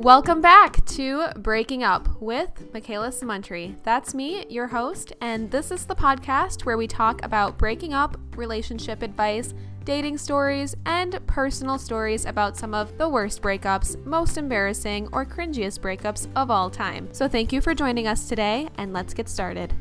Welcome back to Breaking Up with Michaela Samuntry. That's me, your host, and this is the podcast where we talk about breaking up, relationship advice, dating stories, and personal stories about some of the worst breakups, most embarrassing, or cringiest breakups of all time. So thank you for joining us today, and let's get started.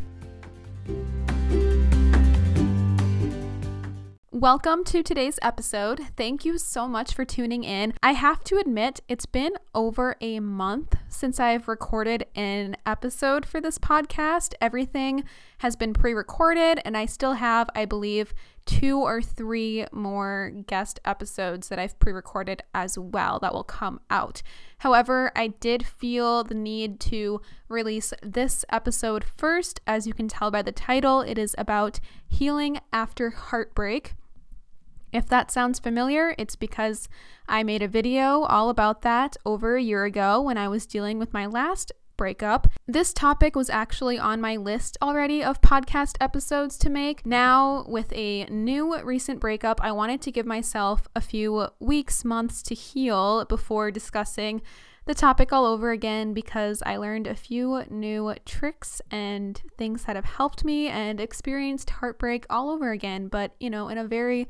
Welcome to today's episode. Thank you so much for tuning in. I have to admit, it's been over a month since I've recorded an episode for this podcast. Everything has been pre recorded, and I still have, I believe, two or three more guest episodes that I've pre recorded as well that will come out. However, I did feel the need to release this episode first. As you can tell by the title, it is about healing after heartbreak. If that sounds familiar, it's because I made a video all about that over a year ago when I was dealing with my last breakup. This topic was actually on my list already of podcast episodes to make. Now, with a new recent breakup, I wanted to give myself a few weeks, months to heal before discussing the topic all over again because I learned a few new tricks and things that have helped me and experienced heartbreak all over again, but you know, in a very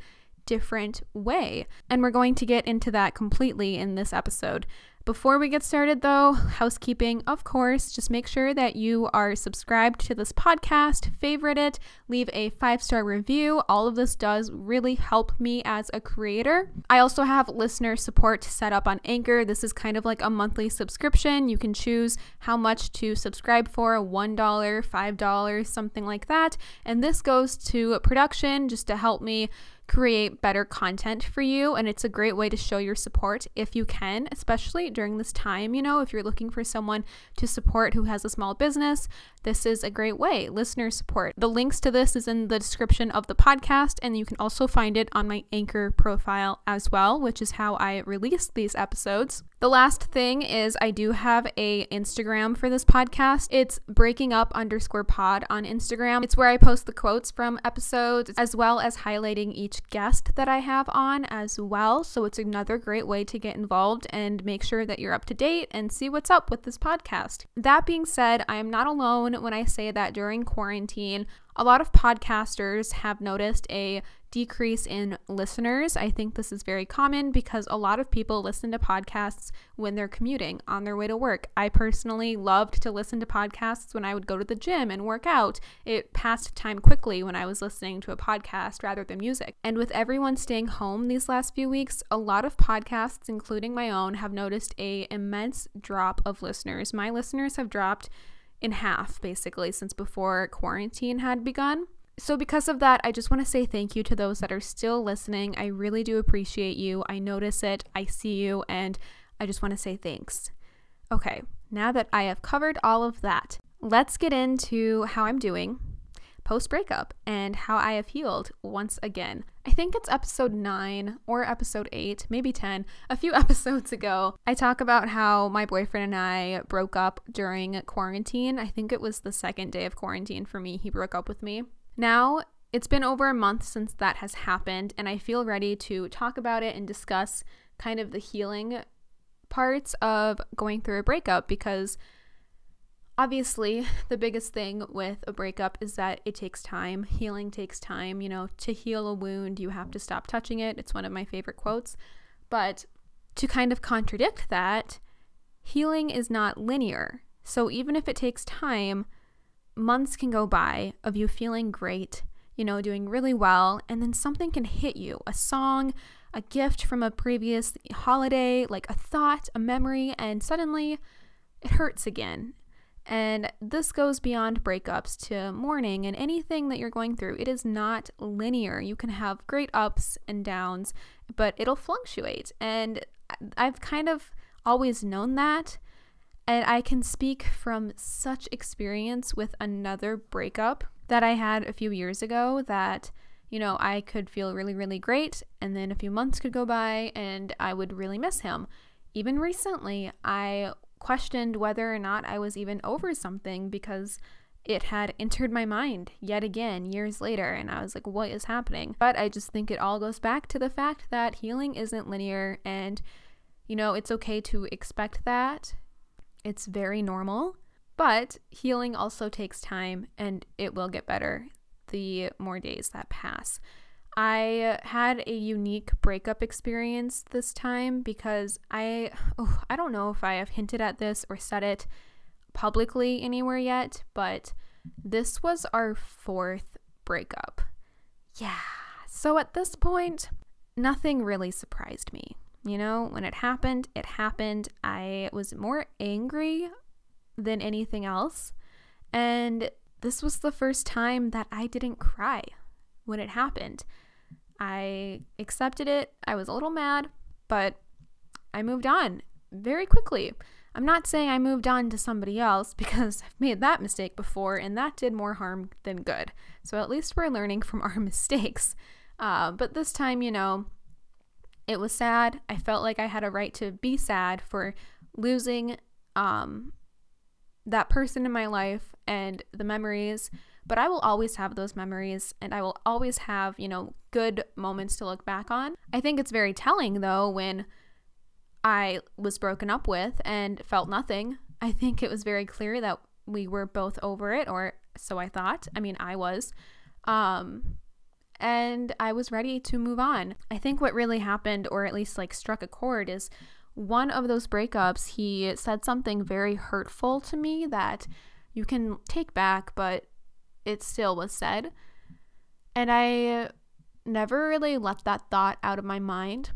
different way. And we're going to get into that completely in this episode. Before we get started, though, housekeeping, of course, just make sure that you are subscribed to this podcast, favorite it, leave a five star review. All of this does really help me as a creator. I also have listener support set up on Anchor. This is kind of like a monthly subscription. You can choose how much to subscribe for $1, $5, something like that. And this goes to production just to help me create better content for you. And it's a great way to show your support if you can, especially during this time. You know, if you're looking for someone to support who has a small business, this is a great way. Listener support. The links to this is in the description of the podcast, and you can also find it on my Anchor profile as well, which is how I release these episodes. The last thing is I do have a Instagram for this podcast. It's breaking up underscore pod on Instagram. It's where I post the quotes from episodes as well as highlighting each guest that I have on as well. So it's another great way to get involved and make sure that you're up to date and see what's up with this podcast. That being said, I am not alone when I say that during quarantine, a lot of podcasters have noticed a decrease in listeners. I think this is very common because a lot of people listen to podcasts when they're commuting on their way to work. I personally loved to listen to podcasts when I would go to the gym and work out. It passed time quickly when I was listening to a podcast rather than music. And with everyone staying home these last few weeks, a lot of podcasts, including my own, have noticed a immense drop of listeners. My listeners have dropped in half basically since before quarantine had begun. So, because of that, I just want to say thank you to those that are still listening. I really do appreciate you. I notice it, I see you, and I just want to say thanks. Okay, now that I have covered all of that, let's get into how I'm doing post breakup and how I have healed once again. I think it's episode 9 or episode 8, maybe 10, a few episodes ago. I talk about how my boyfriend and I broke up during quarantine. I think it was the second day of quarantine for me. He broke up with me. Now, it's been over a month since that has happened, and I feel ready to talk about it and discuss kind of the healing parts of going through a breakup because obviously the biggest thing with a breakup is that it takes time. Healing takes time. You know, to heal a wound, you have to stop touching it. It's one of my favorite quotes. But to kind of contradict that, healing is not linear. So even if it takes time, months can go by of you feeling great, you know, doing really well, and then something can hit you a song, a gift from a previous holiday, like a thought, a memory, and suddenly it hurts again. And this goes beyond breakups to mourning and anything that you're going through. It is not linear. You can have great ups and downs, but it'll fluctuate. And I've kind of always known that. And I can speak from such experience with another breakup that I had a few years ago that, you know, I could feel really, really great. And then a few months could go by and I would really miss him. Even recently, I questioned whether or not I was even over something because it had entered my mind yet again years later. And I was like, what is happening? But I just think it all goes back to the fact that healing isn't linear and You know, it's okay to expect that. It's very normal. But healing also takes time and it will get better the more days that pass. I had a unique breakup experience this time because I oh, I don't know if I have hinted at this or said it publicly anywhere yet, but this was our fourth breakup. Yeah. So at this point, nothing really surprised me. You know, when it happened, it happened. I was more angry than anything else. And this was the first time that I didn't cry when it happened. I accepted it. I was a little mad, but I moved on very quickly. I'm not saying I moved on to somebody else because I've made that mistake before and that did more harm than good. So at least we're learning from our mistakes. Uh, but this time, you know, it was sad. I felt like I had a right to be sad for losing um, that person in my life and the memories. But I will always have those memories and I will always have, you know, good moments to look back on. I think it's very telling, though, when I was broken up with and felt nothing. I think it was very clear that we were both over it, or so I thought. I mean, I was. Um, and I was ready to move on. I think what really happened, or at least like struck a chord, is one of those breakups, he said something very hurtful to me that you can take back, but it still was said. And I never really let that thought out of my mind.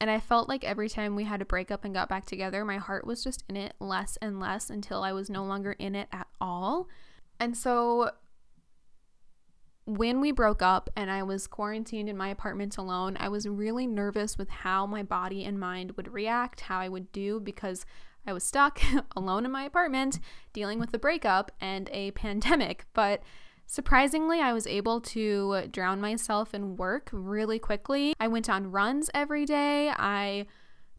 And I felt like every time we had to break up and got back together, my heart was just in it less and less until I was no longer in it at all. And so when we broke up and I was quarantined in my apartment alone, I was really nervous with how my body and mind would react, how I would do, because I was stuck alone in my apartment dealing with a breakup and a pandemic. But Surprisingly, I was able to drown myself in work really quickly. I went on runs every day. I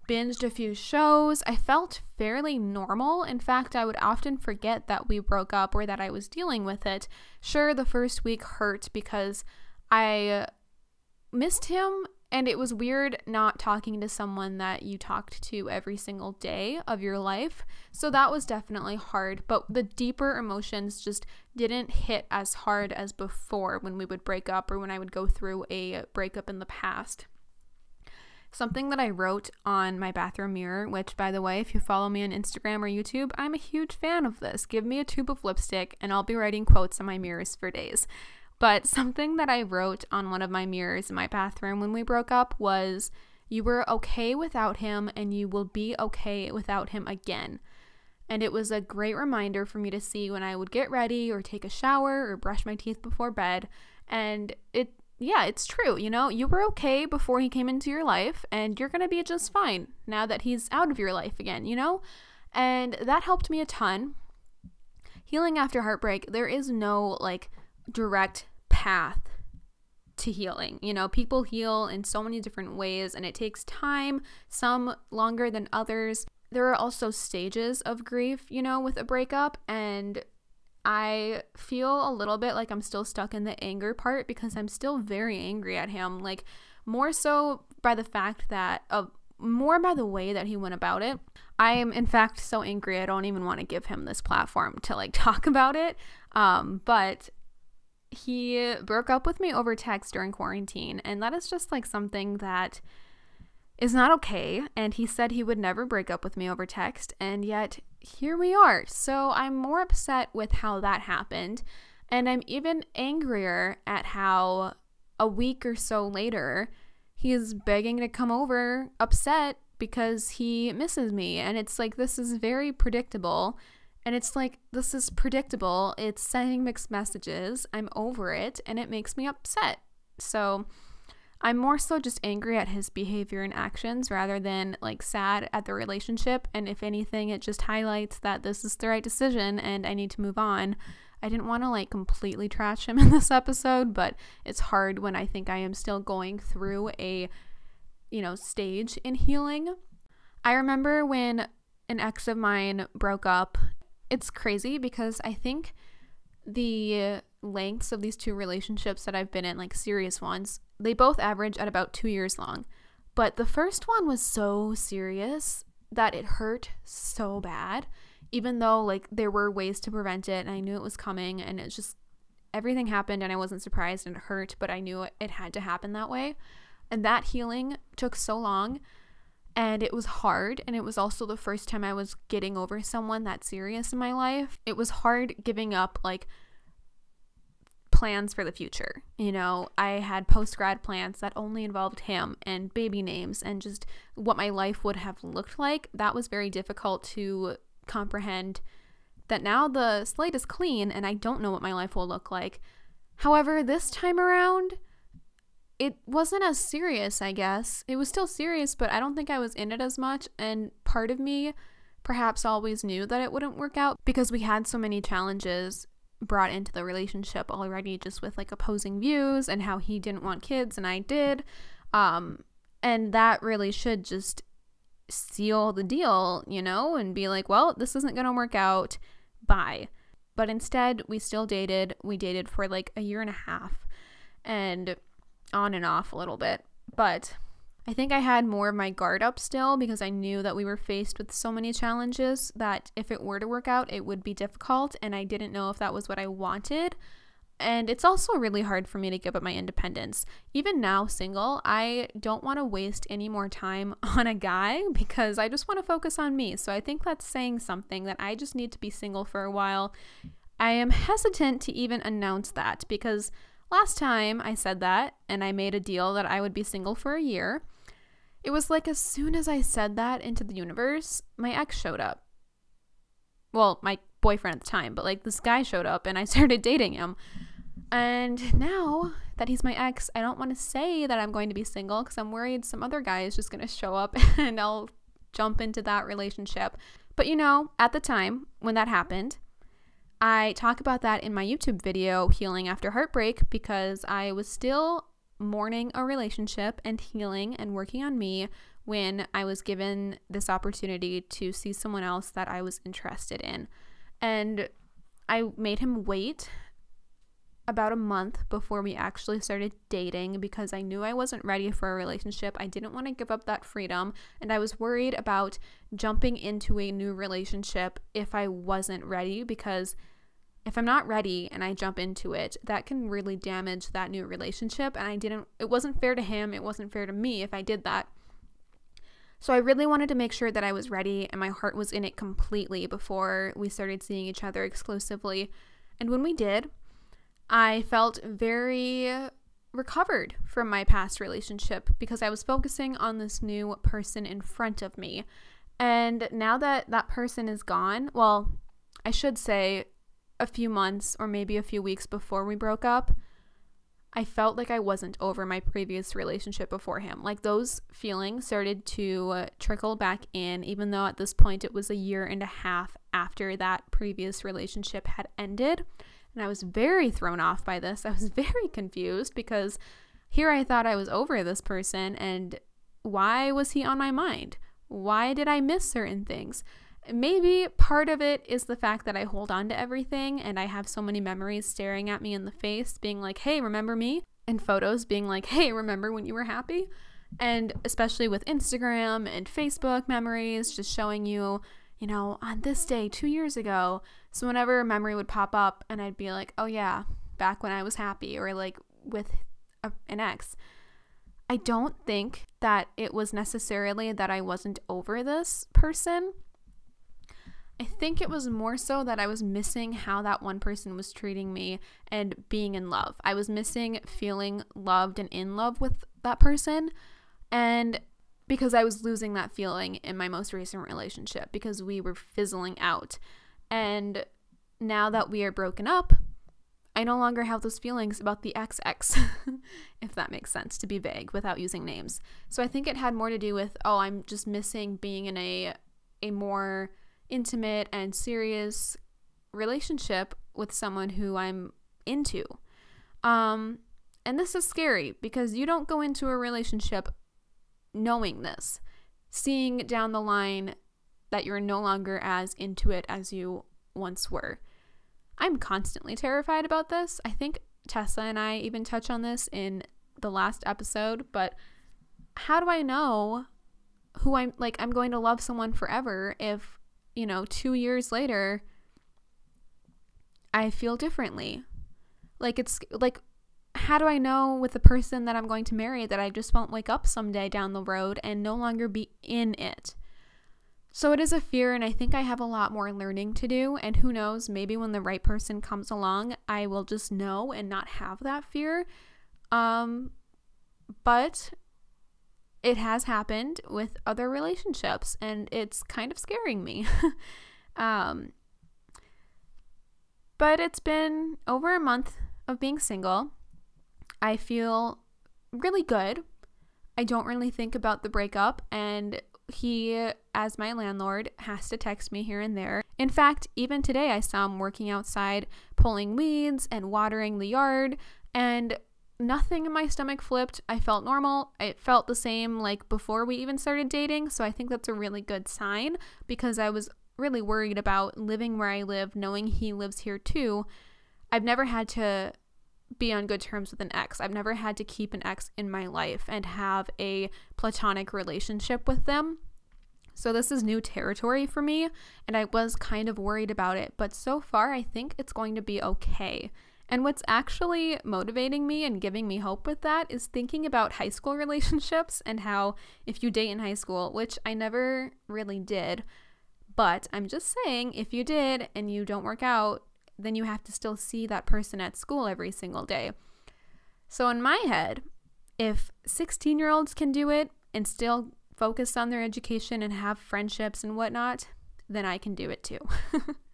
binged a few shows. I felt fairly normal. In fact, I would often forget that we broke up or that I was dealing with it. Sure, the first week hurt because I missed him and it was weird not talking to someone that you talked to every single day of your life. So that was definitely hard. But the deeper emotions just didn't hit as hard as before when we would break up or when I would go through a breakup in the past. Something that I wrote on my bathroom mirror, which, by the way, if you follow me on Instagram or YouTube, I'm a huge fan of this. Give me a tube of lipstick and I'll be writing quotes on my mirrors for days. But something that I wrote on one of my mirrors in my bathroom when we broke up was, You were okay without him, and you will be okay without him again. And it was a great reminder for me to see when I would get ready or take a shower or brush my teeth before bed. And it, yeah, it's true. You know, you were okay before he came into your life, and you're going to be just fine now that he's out of your life again, you know? And that helped me a ton. Healing after heartbreak, there is no like direct path to healing. You know, people heal in so many different ways and it takes time, some longer than others. There are also stages of grief, you know, with a breakup and I feel a little bit like I'm still stuck in the anger part because I'm still very angry at him, like more so by the fact that uh, more by the way that he went about it. I am in fact so angry I don't even want to give him this platform to like talk about it. Um, but he broke up with me over text during quarantine, and that is just like something that is not okay. And he said he would never break up with me over text, and yet here we are. So I'm more upset with how that happened, and I'm even angrier at how a week or so later he is begging to come over, upset because he misses me. And it's like, this is very predictable and it's like, this is predictable. It's sending mixed messages. I'm over it, and it makes me upset. So I'm more so just angry at his behavior and actions rather than like sad at the relationship. And if anything, it just highlights that this is the right decision and I need to move on. I didn't want to like completely trash him in this episode, but it's hard when I think I am still going through a, you know, stage in healing. I remember when an ex of mine broke up it's crazy because I think the lengths of these two relationships that I've been in, like serious ones, they both average at about two years long. But the first one was so serious that it hurt so bad, even though like there were ways to prevent it and I knew it was coming and it just everything happened and I wasn't surprised and it hurt, but I knew it had to happen that way. And that healing took so long and it was hard and it was also the first time I was getting over someone that serious in my life. It was hard giving up like plans for the future. You know, I had post grad plans that only involved him and baby names and just what my life would have looked like. That was very difficult to comprehend that now the slate is clean and I don't know what my life will look like. However, this time around, it wasn't as serious, I guess. It was still serious, but I don't think I was in it as much. And part of me perhaps always knew that it wouldn't work out because we had so many challenges brought into the relationship already, just with like opposing views and how he didn't want kids and I did. Um, and that really should just seal the deal, you know, and be like, well, this isn't going to work out. Bye. But instead, we still dated. We dated for like a year and a half. And on and off a little bit. But I think I had more of my guard up still because I knew that we were faced with so many challenges that if it were to work out, it would be difficult. And I didn't know if that was what I wanted. And it's also really hard for me to give up my independence. Even now, single, I don't want to waste any more time on a guy because I just want to focus on me. So I think that's saying something that I just need to be single for a while. I am hesitant to even announce that because Last time I said that and I made a deal that I would be single for a year, it was like as soon as I said that into the universe, my ex showed up. Well, my boyfriend at the time, but like this guy showed up and I started dating him. And now that he's my ex, I don't want to say that I'm going to be single because I'm worried some other guy is just going to show up and I'll jump into that relationship. But you know, at the time when that happened, I talk about that in my YouTube video, Healing After Heartbreak, because I was still mourning a relationship and healing and working on me when I was given this opportunity to see someone else that I was interested in. And I made him wait about a month before we actually started dating because I knew I wasn't ready for a relationship. I didn't want to give up that freedom, and I was worried about jumping into a new relationship if I wasn't ready because if I'm not ready and I jump into it, that can really damage that new relationship. And I didn't, it wasn't fair to him, it wasn't fair to me if I did that. So I really wanted to make sure that I was ready and my heart was in it completely before we started seeing each other exclusively. And when we did, I felt very recovered from my past relationship because I was focusing on this new person in front of me. And now that that person is gone, well, I should say a few months or maybe a few weeks before we broke up, I felt like I wasn't over my previous relationship before him. Like those feelings started to uh, trickle back in, even though at this point it was a year and a half after that previous relationship had ended. And I was very thrown off by this. I was very confused because here I thought I was over this person, and why was he on my mind? Why did I miss certain things? Maybe part of it is the fact that I hold on to everything and I have so many memories staring at me in the face, being like, hey, remember me? And photos being like, hey, remember when you were happy? And especially with Instagram and Facebook memories, just showing you, you know, on this day two years ago. So whenever a memory would pop up and I'd be like, oh yeah, back when I was happy, or like with a, an ex. I don't think that it was necessarily that I wasn't over this person. I think it was more so that I was missing how that one person was treating me and being in love. I was missing feeling loved and in love with that person. And because I was losing that feeling in my most recent relationship because we were fizzling out. And now that we are broken up, I no longer have those feelings about the XX, if that makes sense to be vague without using names. So I think it had more to do with, oh, I'm just missing being in a a more intimate and serious relationship with someone who I'm into. Um, and this is scary because you don't go into a relationship knowing this, seeing down the line that you're no longer as into it as you once were. I'm constantly terrified about this. I think Tessa and I even touch on this in the last episode, but how do I know who I'm like I'm going to love someone forever if, you know, 2 years later I feel differently? Like it's like how do I know with the person that I'm going to marry that I just won't wake up someday down the road and no longer be in it? So it is a fear, and I think I have a lot more learning to do. And who knows, maybe when the right person comes along, I will just know and not have that fear. Um, but it has happened with other relationships, and it's kind of scaring me. um, but it's been over a month of being single. I feel really good. I don't really think about the breakup, and he, as my landlord, has to text me here and there. In fact, even today, I saw him working outside, pulling weeds and watering the yard, and nothing in my stomach flipped. I felt normal. It felt the same like before we even started dating. So I think that's a really good sign because I was really worried about living where I live, knowing he lives here too. I've never had to be on good terms with an ex. I've never had to keep an ex in my life and have a platonic relationship with them. So this is new territory for me, and I was kind of worried about it, but so far I think it's going to be okay. And what's actually motivating me and giving me hope with that is thinking about high school relationships and how if you date in high school, which I never really did, but I'm just saying if you did and you don't work out, then you have to still see that person at school every single day. So, in my head, if 16 year olds can do it and still focus on their education and have friendships and whatnot, then I can do it too.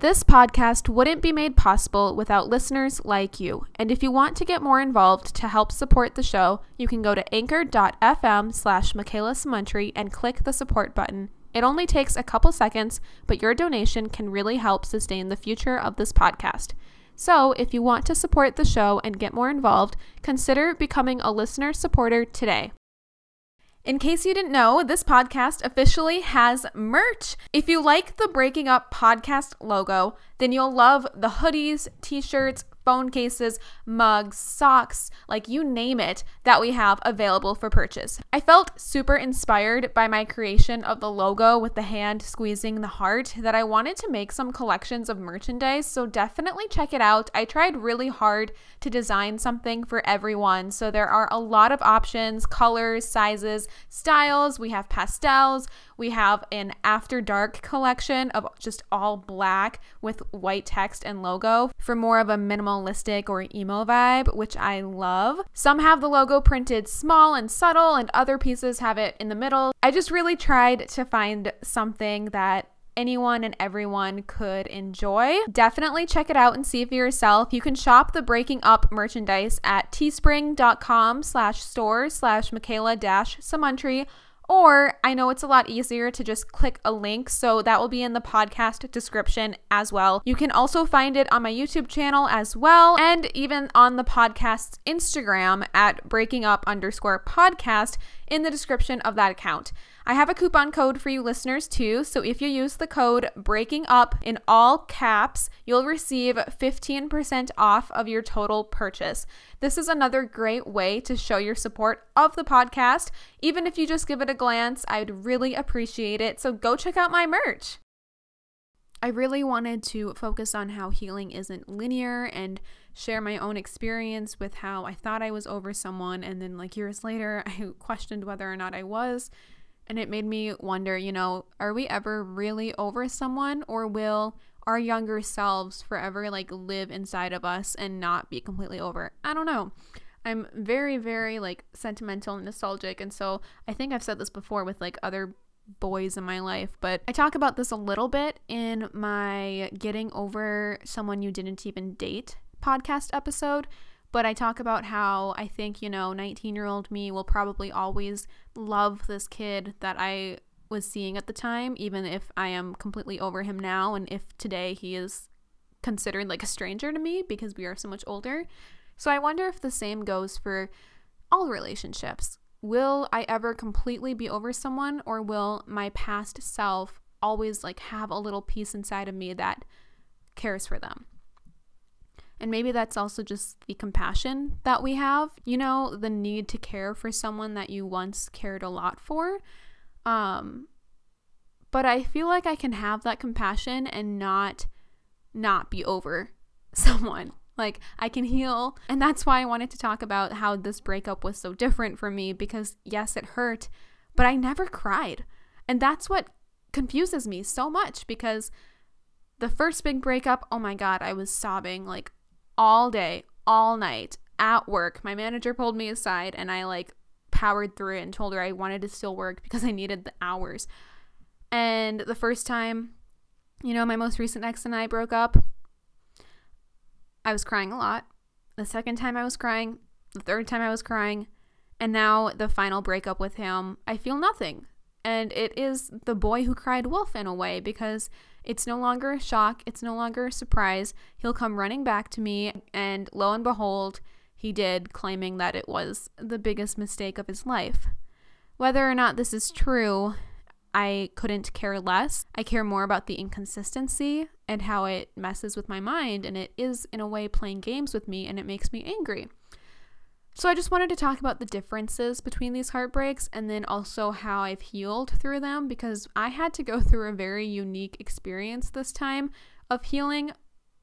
This podcast wouldn't be made possible without listeners like you. And if you want to get more involved to help support the show, you can go to anchor.fm slash Michaela Samuntry and click the support button. It only takes a couple seconds, but your donation can really help sustain the future of this podcast. So, if you want to support the show and get more involved, consider becoming a listener supporter today. In case you didn't know, this podcast officially has merch. If you like the Breaking Up podcast logo, then you'll love the hoodies, t shirts, phone cases, mugs, socks, like you name it, that we have available for purchase. I felt super inspired by my creation of the logo with the hand squeezing the heart that I wanted to make some collections of merchandise, so definitely check it out. I tried really hard to design something for everyone, so there are a lot of options, colors, sizes, styles. We have pastels, we have an after dark collection of just all black with white text and logo for more of a minimalistic or emo vibe, which I love. Some have the logo printed small and subtle, and other pieces have it in the middle. I just really tried to find something that anyone and everyone could enjoy. Definitely check it out and see for yourself. You can shop the Breaking Up merchandise at teespring.com slash store slash Michaela dash or I know it's a lot easier to just click a link, so that will be in the podcast description as well. You can also find it on my YouTube channel as well, and even on the podcast's Instagram at breaking up underscore podcast in the description of that account. I have a coupon code for you listeners too, so if you use the code breaking up in all caps, you'll receive 15% off of your total purchase. This is another great way to show your support of the podcast. Even if you just give it a glance, I'd really appreciate it. So go check out my merch. I really wanted to focus on how healing isn't linear and share my own experience with how I thought I was over someone. And then, like years later, I questioned whether or not I was. And it made me wonder, you know, are we ever really over someone or will our younger selves forever like live inside of us and not be completely over? I don't know. I'm very, very like sentimental and nostalgic. And so I think I've said this before with like other boys in my life, but I talk about this a little bit in my Getting Over Someone You Didn't Even Date podcast episode but I talk about how I think, you know, 19 year old me will probably always love this kid that I was seeing at the time, even if I am completely over him now. And if today he is considered like a stranger to me because we are so much older. So I wonder if the same goes for all relationships. Will I ever completely be over someone, or will my past self always like have a little piece inside of me that cares for them? And maybe that's also just the compassion that we have, you know, the need to care for someone that you once cared a lot for. Um, but I feel like I can have that compassion and not not be over someone. Like I can heal. And that's why I wanted to talk about how this breakup was so different for me because yes, it hurt, but I never cried. And that's what confuses me so much because the first big breakup, oh my God, I was sobbing like all day, all night at work. My manager pulled me aside and I like powered through it and told her I wanted to still work because I needed the hours. And the first time, you know, my most recent ex and I broke up, I was crying a lot. The second time I was crying, the third time I was crying, and now the final breakup with him, I feel nothing. And it is the boy who cried wolf in a way because it's no longer a shock, it's no longer a surprise. He'll come running back to me, and lo and behold, he did, claiming that it was the biggest mistake of his life. Whether or not this is true, I couldn't care less. I care more about the inconsistency and how it messes with my mind, and it is, in a way, playing games with me, and it makes me angry. So, I just wanted to talk about the differences between these heartbreaks and then also how I've healed through them because I had to go through a very unique experience this time of healing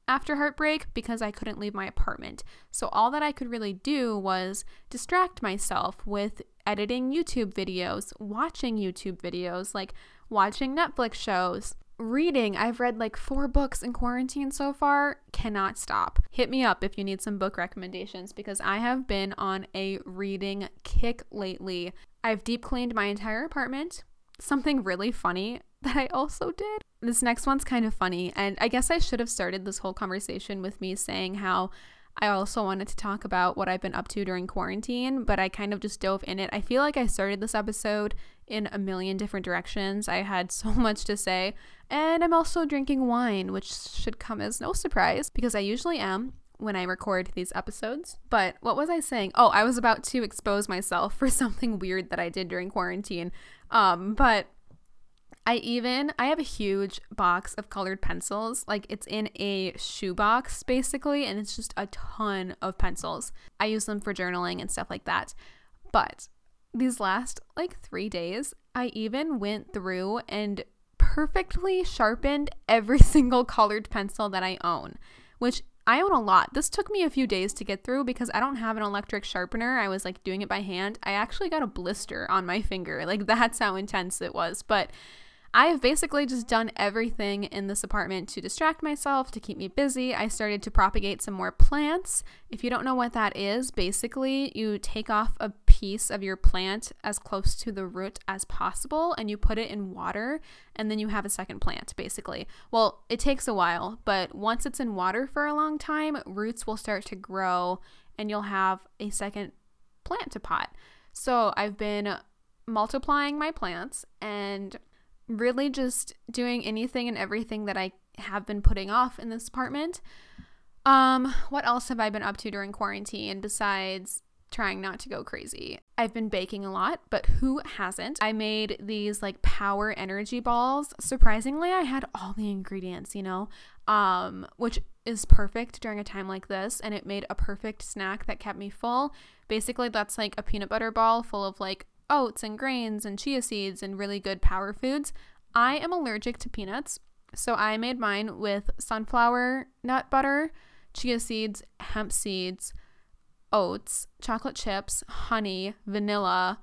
after heartbreak because I couldn't leave my apartment. So, all that I could really do was distract myself with editing YouTube videos, watching YouTube videos, like watching Netflix shows, reading. I've read like four books in quarantine so far. Cannot stop. Hit me up if you need some book recommendations because I have been on a reading kick lately. I've deep cleaned my entire apartment. Something really funny that I also did. This next one's kind of funny, and I guess I should have started this whole conversation with me saying how I also wanted to talk about what I've been up to during quarantine, but I kind of just dove in it. I feel like I started this episode in a million different directions. I had so much to say, and I'm also drinking wine, which should come as no surprise because I usually am when I record these episodes. But what was I saying? Oh, I was about to expose myself for something weird that I did during quarantine. Um, but I even I have a huge box of colored pencils. Like it's in a shoebox basically and it's just a ton of pencils. I use them for journaling and stuff like that. But these last like 3 days, I even went through and perfectly sharpened every single colored pencil that I own, which I own a lot. This took me a few days to get through because I don't have an electric sharpener. I was like doing it by hand. I actually got a blister on my finger. Like that's how intense it was. But I have basically just done everything in this apartment to distract myself, to keep me busy. I started to propagate some more plants. If you don't know what that is, basically you take off a piece of your plant as close to the root as possible and you put it in water and then you have a second plant basically. Well, it takes a while, but once it's in water for a long time, roots will start to grow and you'll have a second plant to pot. So, I've been multiplying my plants and really just doing anything and everything that I have been putting off in this apartment. Um, what else have I been up to during quarantine besides trying not to go crazy? I've been baking a lot, but who hasn't? I made these like power energy balls. Surprisingly, I had all the ingredients, you know, um, which is perfect during a time like this, and it made a perfect snack that kept me full. Basically, that's like a peanut butter ball full of like oats and grains and chia seeds and really good power foods. I am allergic to peanuts, so I made mine with sunflower nut butter, chia seeds, hemp seeds, oats, chocolate chips, honey, vanilla.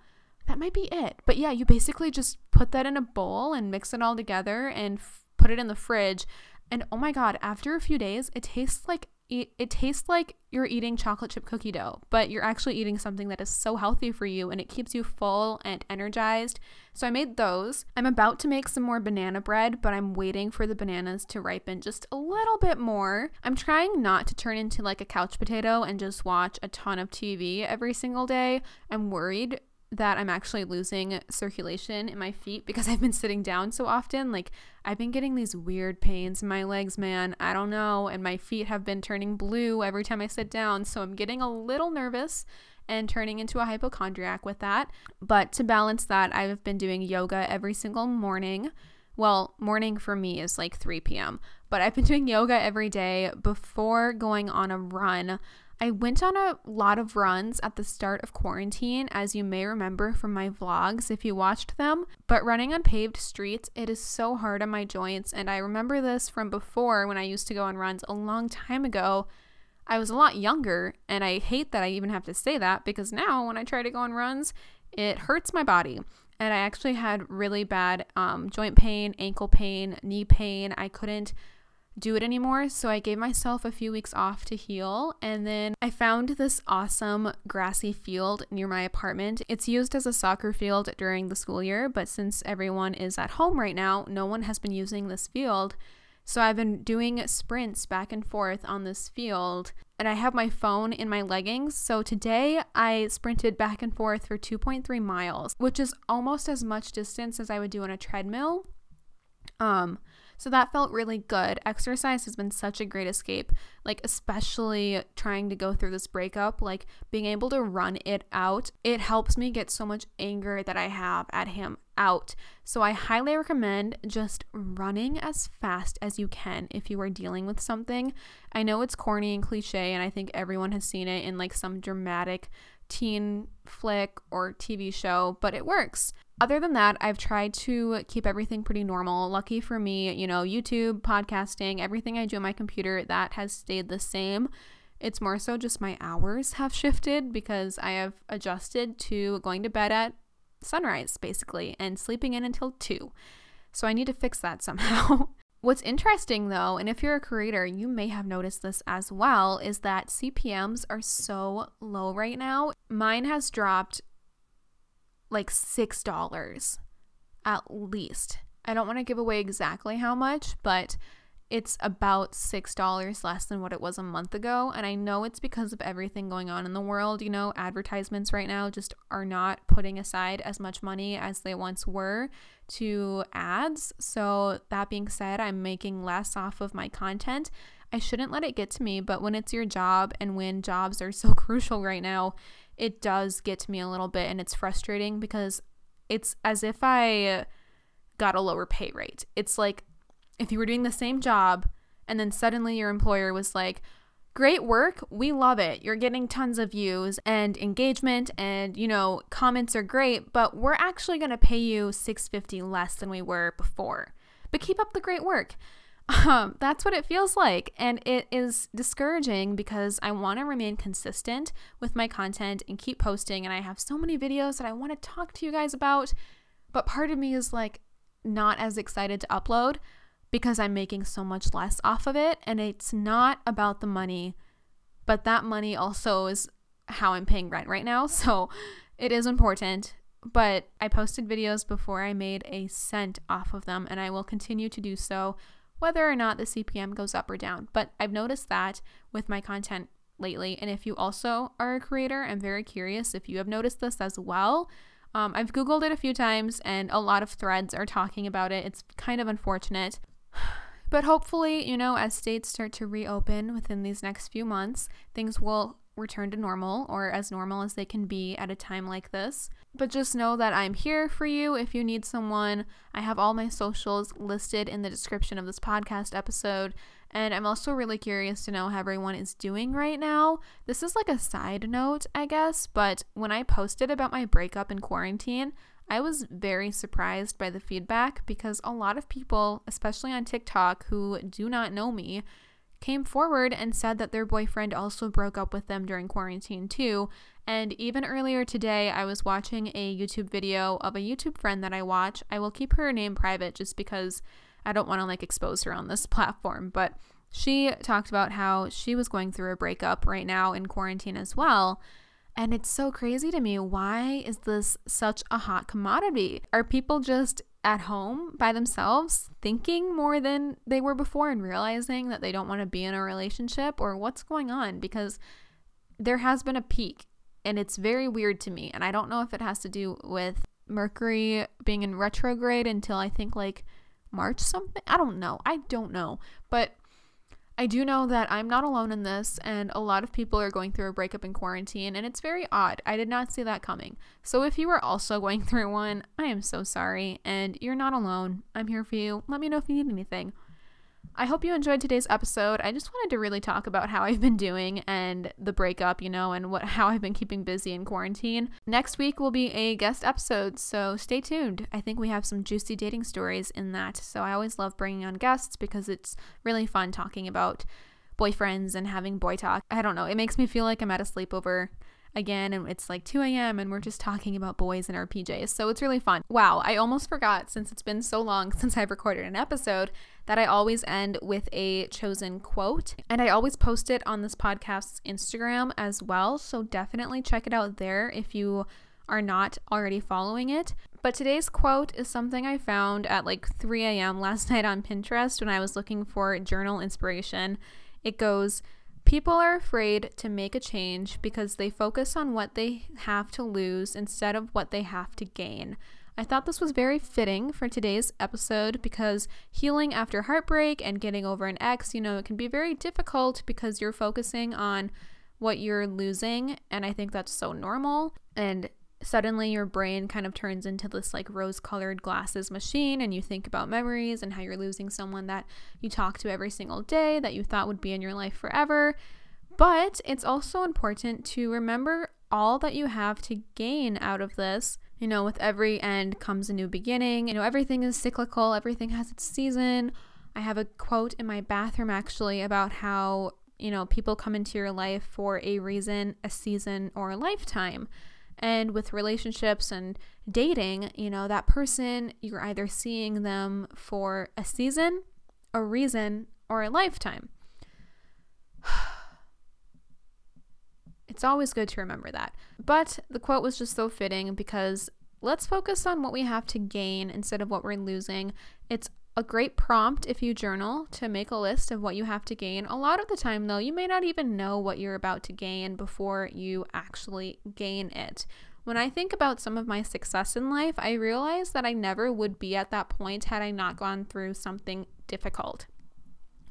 That might be it. But yeah, you basically just put that in a bowl and mix it all together and f- put it in the fridge. And oh my god, after a few days, it tastes like it, it tastes like you're eating chocolate chip cookie dough, but you're actually eating something that is so healthy for you and it keeps you full and energized. So I made those. I'm about to make some more banana bread, but I'm waiting for the bananas to ripen just a little bit more. I'm trying not to turn into like a couch potato and just watch a ton of TV every single day. I'm worried that I'm actually losing circulation in my feet because I've been sitting down so often. Like, I've been getting these weird pains in my legs, man. I don't know. And my feet have been turning blue every time I sit down. So I'm getting a little nervous and turning into a hypochondriac with that. But to balance that, I've been doing yoga every single morning. Well, morning for me is like 3 p.m., but I've been doing yoga every day before going on a run. I went on a lot of runs at the start of quarantine, as you may remember from my vlogs if you watched them. But running on paved streets, it is so hard on my joints. And I remember this from before when I used to go on runs a long time ago. I was a lot younger, and I hate that I even have to say that because now when I try to go on runs, it hurts my body. And I actually had really bad um, joint pain, ankle pain, knee pain. I couldn't do it anymore. So I gave myself a few weeks off to heal. And then I found this awesome grassy field near my apartment. It's used as a soccer field during the school year, but since everyone is at home right now, no one has been using this field. So I've been doing sprints back and forth on this field, and I have my phone in my leggings. So today I sprinted back and forth for 2.3 miles, which is almost as much distance as I would do on a treadmill. Um, so that felt really good. Exercise has been such a great escape, like, especially trying to go through this breakup, like, being able to run it out. It helps me get so much anger that I have at him out. So I highly recommend just running as fast as you can if you are dealing with something. I know it's corny and cliche, and I think everyone has seen it in like some dramatic teen flick or TV show, but it works. Other than that, I've tried to keep everything pretty normal. Lucky for me, you know, YouTube, podcasting, everything I do on my computer, that has stayed the same. It's more so just my hours have shifted because I have adjusted to going to bed at sunrise, basically, and sleeping in until 2. So I need to fix that somehow. What's interesting though, and if you're a creator, you may have noticed this as well, is that CPMs are so low right now. Mine has dropped like $6 at least. I don't want to give away exactly how much, but it's about $6 less than what it was a month ago. And I know it's because of everything going on in the world. You know, advertisements right now just are not putting aside as much money as they once were to ads. So, that being said, I'm making less off of my content. I shouldn't let it get to me, but when it's your job and when jobs are so crucial right now, it does get to me a little bit and it's frustrating because it's as if I got a lower pay rate. It's like if you were doing the same job and then suddenly your employer was like, Great work. We love it. You're getting tons of views and engagement and, you know, comments are great, but we're actually going to pay you 650 less than we were before. But keep up the great work. Um, that's what it feels like. And it is discouraging because I want to remain consistent with my content and keep posting. And I have so many videos that I want to talk to you guys about. But part of me is like not as excited to upload because I'm making so much less off of it. And it's not about the money, but that money also is how I'm paying rent right now. So it is important. But I posted videos before I made a cent off of them, and I will continue to do so whether or not the CPM goes up or down. But I've noticed that with my content lately. And if you also are a creator, I'm very curious if you have noticed this as well. Um, I've Googled it a few times and a lot of threads are talking about it. It's kind of unfortunate. But hopefully, you know, as states start to reopen within these next few months, things will return to normal or as normal as they can be at a time like this. But just know that I'm here for you if you need someone. I have all my socials listed in the description of this podcast episode. And I'm also really curious to know how everyone is doing right now. This is like a side note, I guess, but when I posted about my breakup in quarantine, I was very surprised by the feedback because a lot of people, especially on TikTok, who do not know me, came forward and said that their boyfriend also broke up with them during quarantine too. And even earlier today, I was watching a YouTube video of a YouTube friend that I watch. I will keep her name private just because I don't want to like expose her on this platform, but she talked about how she was going through a breakup right now in quarantine as well. And it's so crazy to me. Why is this such a hot commodity? Are people just at home by themselves thinking more than they were before and realizing that they don't want to be in a relationship or what's going on? Because there has been a peak and it's very weird to me. And I don't know if it has to do with Mercury being in retrograde until I think like March something. I don't know. I don't know. But I do know that I'm not alone in this, and a lot of people are going through a breakup in quarantine, and it's very odd. I did not see that coming. So, if you are also going through one, I am so sorry, and you're not alone. I'm here for you. Let me know if you need anything. I hope you enjoyed today's episode. I just wanted to really talk about how I've been doing and the breakup, you know, and what how I've been keeping busy in quarantine. Next week will be a guest episode, so stay tuned. I think we have some juicy dating stories in that. So I always love bringing on guests because it's really fun talking about boyfriends and having boy talk. I don't know, it makes me feel like I'm at a sleepover again and it's like 2 a.m. and we're just talking about boys in our PJs. So it's really fun. Wow, I almost forgot since it's been so long since I've recorded an episode that I always end with a chosen quote. And I always post it on this podcast's Instagram as well. So definitely check it out there if you are not already following it. But today's quote is something I found at like 3 a.m. last night on Pinterest when I was looking for journal inspiration. It goes, People are afraid to make a change because they focus on what they have to lose instead of what they have to gain. I thought this was very fitting for today's episode because healing after heartbreak and getting over an ex, you know, it can be very difficult because you're focusing on what you're losing. And I think that's so normal. And suddenly your brain kind of turns into this like rose colored glasses machine and you think about memories and how you're losing someone that you talk to every single day that you thought would be in your life forever. But it's also important to remember all that you have to gain out of this you know, with every end comes a new beginning. You know, everything is cyclical, everything has its season. I have a quote in my bathroom actually about how, you know, people come into your life for a reason, a season, or a lifetime. And with relationships and dating, you know, that person, you're either seeing them for a season, a reason, or a lifetime. It's always good to remember that. But the quote was just so fitting because let's focus on what we have to gain instead of what we're losing. It's a great prompt if you journal to make a list of what you have to gain. A lot of the time, though, you may not even know what you're about to gain before you actually gain it. When I think about some of my success in life, I realize that I never would be at that point had I not gone through something difficult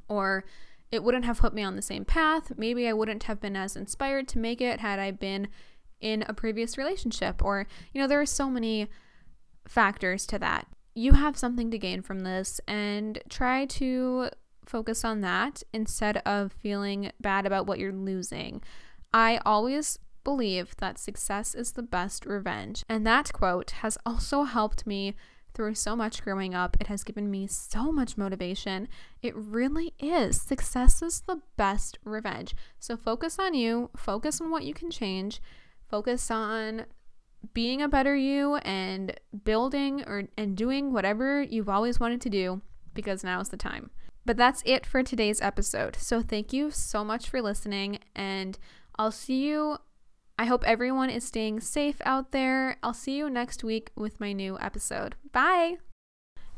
or it wouldn't have put me on the same path. Maybe I wouldn't have been as inspired to make it had I been in a previous relationship. Or, you know, there are so many factors to that. You have something to gain from this and try to focus on that instead of feeling bad about what you're losing. I always believe that success is the best revenge. And that quote has also helped me through so much growing up. It has given me so much motivation. It really is. Success is the best revenge. So focus on you, focus on what you can change, focus on being a better you and building or and doing whatever you've always wanted to do because now is the time. But that's it for today's episode. So thank you so much for listening and I'll see you I hope everyone is staying safe out there. I'll see you next week with my new episode. Bye!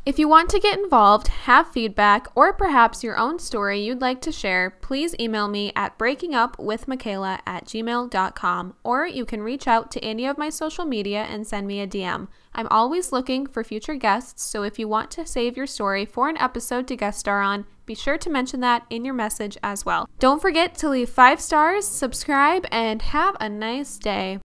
If you want to get involved, have feedback, or perhaps your own story you'd like to share, please email me at breakingupwithmichaela at gmail.com, or you can reach out to any of my social media and send me a DM. I'm always looking for future guests, so if you want to save your story for an episode to guest star on, be sure to mention that in your message as well. Don't forget to leave five stars, subscribe, and have a nice day.